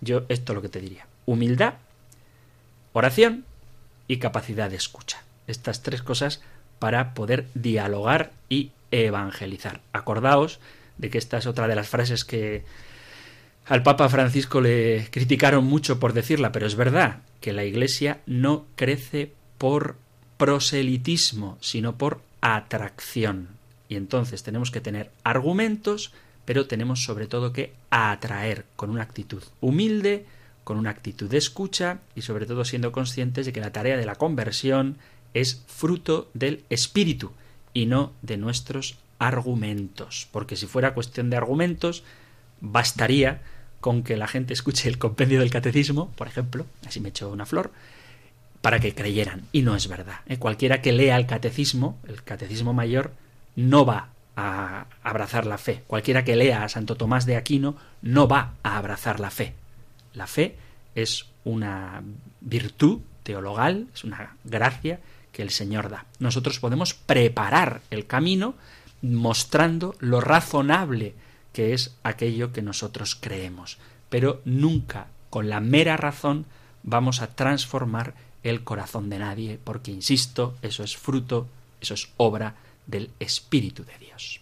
Yo esto es lo que te diría. Humildad, oración y capacidad de escucha. Estas tres cosas para poder dialogar y evangelizar. Acordaos de que esta es otra de las frases que al Papa Francisco le criticaron mucho por decirla, pero es verdad que la Iglesia no crece por proselitismo, sino por atracción. Y entonces tenemos que tener argumentos, pero tenemos sobre todo que atraer con una actitud humilde, con una actitud de escucha y sobre todo siendo conscientes de que la tarea de la conversión es fruto del espíritu y no de nuestros argumentos. Porque si fuera cuestión de argumentos, bastaría con que la gente escuche el compendio del catecismo, por ejemplo, así me echo una flor, para que creyeran. Y no es verdad. ¿eh? Cualquiera que lea el catecismo, el catecismo mayor, no va a abrazar la fe. Cualquiera que lea a Santo Tomás de Aquino no va a abrazar la fe. La fe es una virtud teologal, es una gracia que el Señor da. Nosotros podemos preparar el camino mostrando lo razonable que es aquello que nosotros creemos, pero nunca con la mera razón vamos a transformar el corazón de nadie, porque, insisto, eso es fruto, eso es obra del Espíritu de Dios.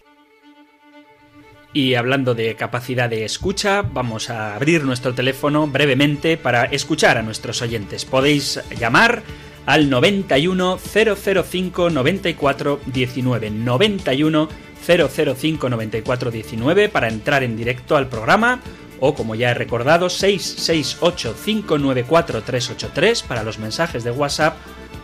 Y hablando de capacidad de escucha, vamos a abrir nuestro teléfono brevemente para escuchar a nuestros oyentes. Podéis llamar al 91 005 94 19 91 005 94 19 para entrar en directo al programa o como ya he recordado 668 594 383 para los mensajes de WhatsApp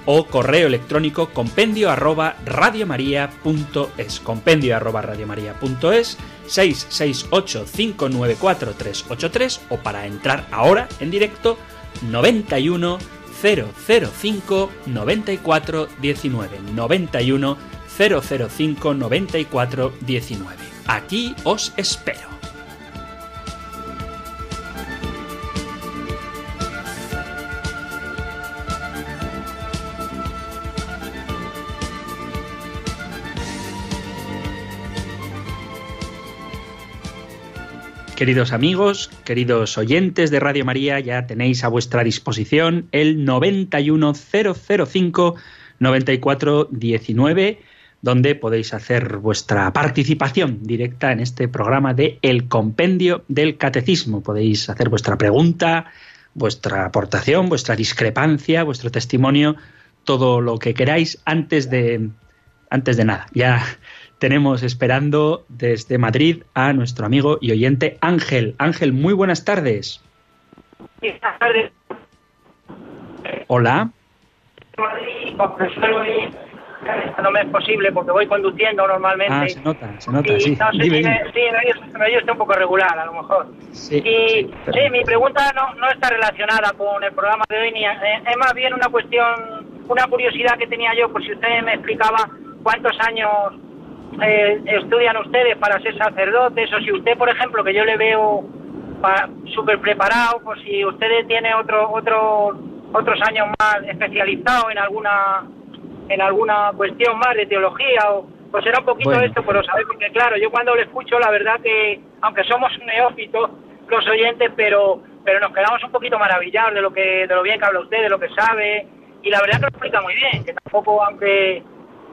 o correo electrónico compendio arroba radiomaria.es compendio arroba radiomaria.es 668 594 383 o para entrar ahora en directo 91 005 94 19 91 005 94 19 aquí os espero. Queridos amigos, queridos oyentes de Radio María, ya tenéis a vuestra disposición el 91005 9419 donde podéis hacer vuestra participación directa en este programa de El Compendio del Catecismo. Podéis hacer vuestra pregunta, vuestra aportación, vuestra discrepancia, vuestro testimonio, todo lo que queráis antes de antes de nada. Ya tenemos esperando desde Madrid a nuestro amigo y oyente Ángel. Ángel, muy buenas tardes. Buenas tardes. Hola. No me es posible porque voy conduciendo normalmente. Ah, se nota, se nota, y sí. No sé Dime, si dime. me, sí, me usted un poco regular, a lo mejor. Sí, y sí, sí, mi pregunta no, no está relacionada con el programa de hoy, ni eh, es más bien una cuestión, una curiosidad que tenía yo, por si usted me explicaba cuántos años eh, estudian ustedes para ser sacerdotes, o si usted, por ejemplo, que yo le veo súper preparado, pues si usted tiene otro, otro, otros años más especializados en alguna en alguna cuestión más de teología o pues era un poquito Bueno. esto, pero saber porque claro, yo cuando le escucho la verdad que aunque somos neófitos los oyentes, pero pero nos quedamos un poquito maravillados de lo que de lo bien que habla usted, de lo que sabe y la verdad que lo explica muy bien, que tampoco aunque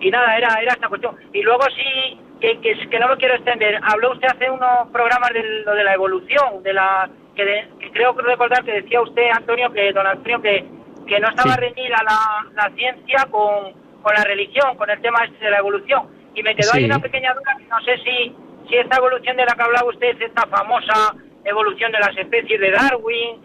y nada, era era esta cuestión. Y luego sí que, que, que no lo quiero extender, habló usted hace unos programas de lo de la evolución, de la que, de- que creo recordar que decía usted Antonio que don Antonio que que no estaba Sí. reñida la, la ciencia con, con la religión, con el tema este de la evolución. Y me quedó ahí una pequeña duda, que no sé si, si esta evolución de la que hablaba usted es esta famosa evolución de las especies de Darwin,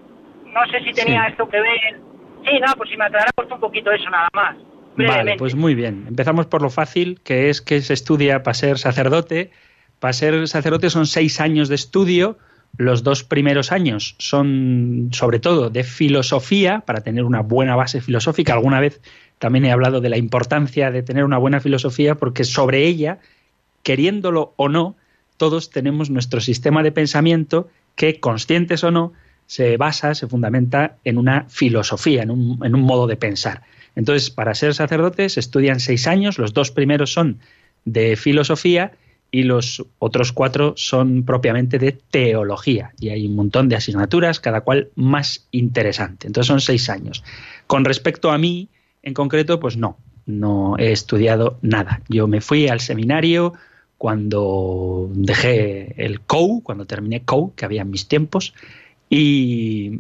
no sé si tenía Sí. esto que ver. Sí, nada, pues si me aclarara pues un poquito eso nada más. Vale, pues muy bien. Empezamos por lo fácil, que es que se estudia para ser sacerdote. Para ser sacerdote son seis años de estudio. Los dos primeros años son, sobre todo, de filosofía, para tener una buena base filosófica. Alguna vez también he hablado de la importancia de tener una buena filosofía, porque sobre ella, queriéndolo o no, todos tenemos nuestro sistema de pensamiento que, conscientes o no, se basa, se fundamenta en una filosofía, en un, modo de pensar. Entonces, para ser sacerdotes se estudian seis años, los dos primeros son de filosofía y los otros cuatro son propiamente de teología. Y hay un montón de asignaturas, cada cual más interesante. Entonces son seis años. Con respecto a mí, en concreto, pues no, no he estudiado nada. Yo me fui al seminario cuando dejé el COU, cuando terminé COU, que había en mis tiempos, y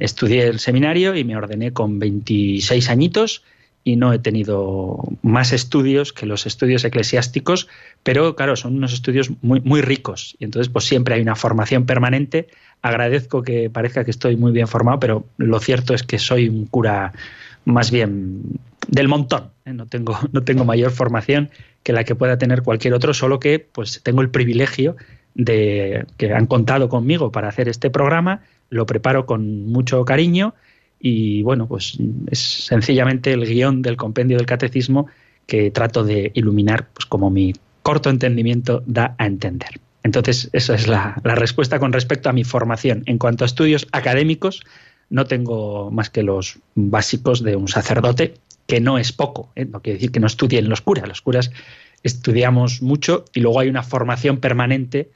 estudié el seminario y me ordené con 26 añitos y no he tenido más estudios que los estudios eclesiásticos, pero claro, son unos estudios muy, muy ricos y entonces pues siempre hay una formación permanente. Agradezco que parezca que estoy muy bien formado, pero lo cierto es que soy un cura más bien del montón. ¿eh? No, tengo, no tengo mayor formación que la que pueda tener cualquier otro, solo que pues tengo el privilegio de que han contado conmigo para hacer este programa, lo preparo con mucho cariño y bueno, pues es sencillamente el guion del compendio del catecismo que trato de iluminar pues como mi corto entendimiento da a entender. Entonces, esa es la, la respuesta con respecto a mi formación. En cuanto a estudios académicos, no tengo más que los básicos de un sacerdote que no es poco, ¿eh? no quiere decir que no estudien los curas, los curas estudiamos mucho y luego hay una formación permanente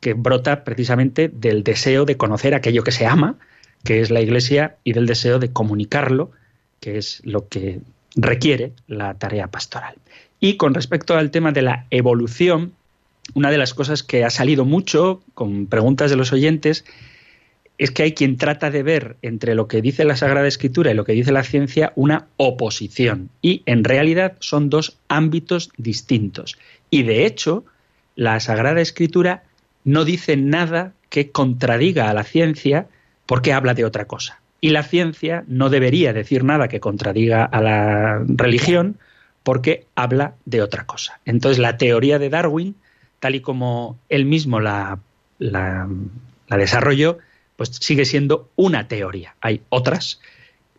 que brota precisamente del deseo de conocer aquello que se ama, que es la Iglesia, y del deseo de comunicarlo, que es lo que requiere la tarea pastoral. Y con respecto al tema de la evolución, una de las cosas que ha salido mucho con preguntas de los oyentes es que hay quien trata de ver entre lo que dice la Sagrada Escritura y lo que dice la ciencia una oposición. Y en realidad son dos ámbitos distintos. Y de hecho, la Sagrada Escritura no dice nada que contradiga a la ciencia porque habla de otra cosa. Y la ciencia no debería decir nada que contradiga a la religión porque habla de otra cosa. Entonces la teoría de Darwin, tal y como él mismo la, la, desarrolló, pues sigue siendo una teoría. Hay otras,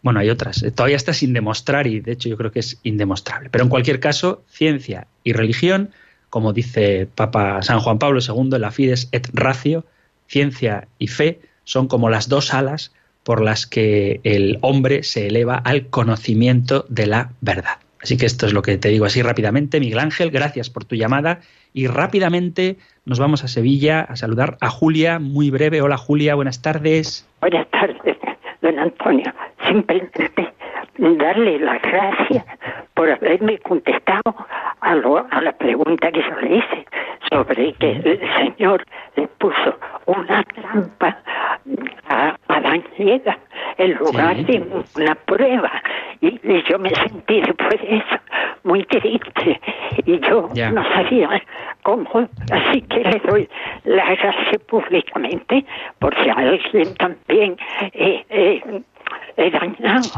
bueno, hay otras, todavía está sin demostrar y de hecho yo creo que es indemostrable. Pero en cualquier caso, ciencia y religión, como dice Papa San Juan Pablo II, la fides et ratio, ciencia y fe son como las dos alas por las que el hombre se eleva al conocimiento de la verdad. Así que esto es lo que te digo así rápidamente. Miguel Ángel, gracias por tu llamada. Y rápidamente nos vamos a Sevilla a saludar a Julia, muy breve. Hola Julia, buenas tardes. Buenas tardes, don Antonio. Simplemente darle las gracias por haberme contestado a, a la pregunta que yo le hice sobre que el Señor le puso una trampa a Llega en lugar de una prueba. Y, yo me sentí después de eso muy triste y yo no sabía cómo. Así que le doy la gracia públicamente por si alguien también eh, eh, dañado.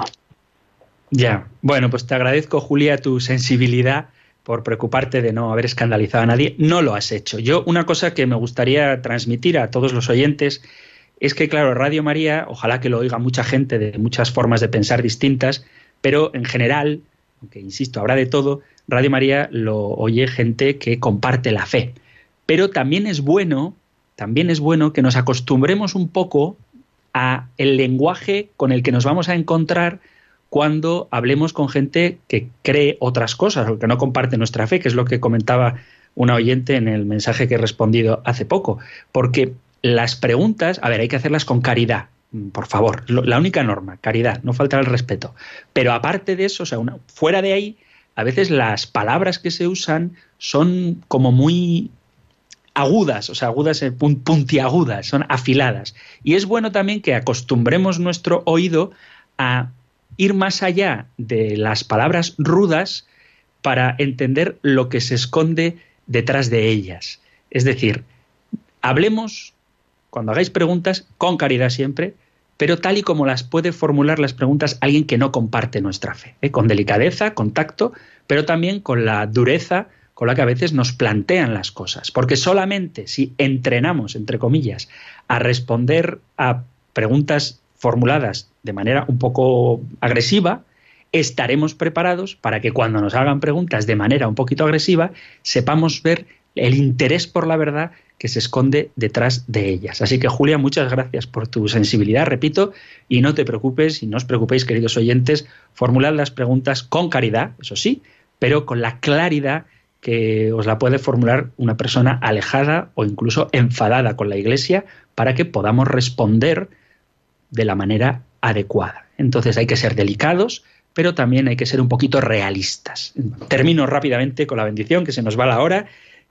Ya, bueno, pues te agradezco, Julia, tu sensibilidad por preocuparte de no haber escandalizado a nadie. No lo has hecho. Yo una cosa que me gustaría transmitir a todos los oyentes es que, claro, Radio María, ojalá que lo oiga mucha gente de muchas formas de pensar distintas, pero en general, aunque insisto, habrá de todo, Radio María lo oye gente que comparte la fe. Pero también es bueno, también es bueno que nos acostumbremos un poco a el lenguaje con el que nos vamos a encontrar cuando hablemos con gente que cree otras cosas o que no comparte nuestra fe, que es lo que comentaba una oyente en el mensaje que he respondido hace poco. Porque las preguntas, a ver, hay que hacerlas con caridad, por favor, la única norma, caridad, no falta el respeto. Pero aparte de eso, o sea, fuera de ahí, a veces las palabras que se usan son como muy agudas, o sea, agudas, eh, puntiagudas, son afiladas. Y es bueno también que acostumbremos nuestro oído a ir más allá de las palabras rudas para entender lo que se esconde detrás de ellas. Es decir, hablemos cuando hagáis preguntas, con caridad siempre, pero tal y como las puede formular las preguntas alguien que no comparte nuestra fe, ¿eh? con delicadeza, con tacto, pero también con la dureza con la que a veces nos plantean las cosas. Porque solamente si entrenamos, entre comillas, a responder a preguntas formuladas de manera un poco agresiva, estaremos preparados para que cuando nos hagan preguntas de manera un poquito agresiva, sepamos ver el interés por la verdad que se esconde detrás de ellas. Así que Julia, muchas gracias por tu sensibilidad, repito, y no te preocupes y no os preocupéis, queridos oyentes, formulad las preguntas con caridad, eso sí, pero con la claridad que os la puede formular una persona alejada o incluso enfadada con la Iglesia para que podamos responder de la manera adecuada. Entonces hay que ser delicados, pero también hay que ser un poquito realistas. Termino rápidamente con la bendición, que se nos va la hora,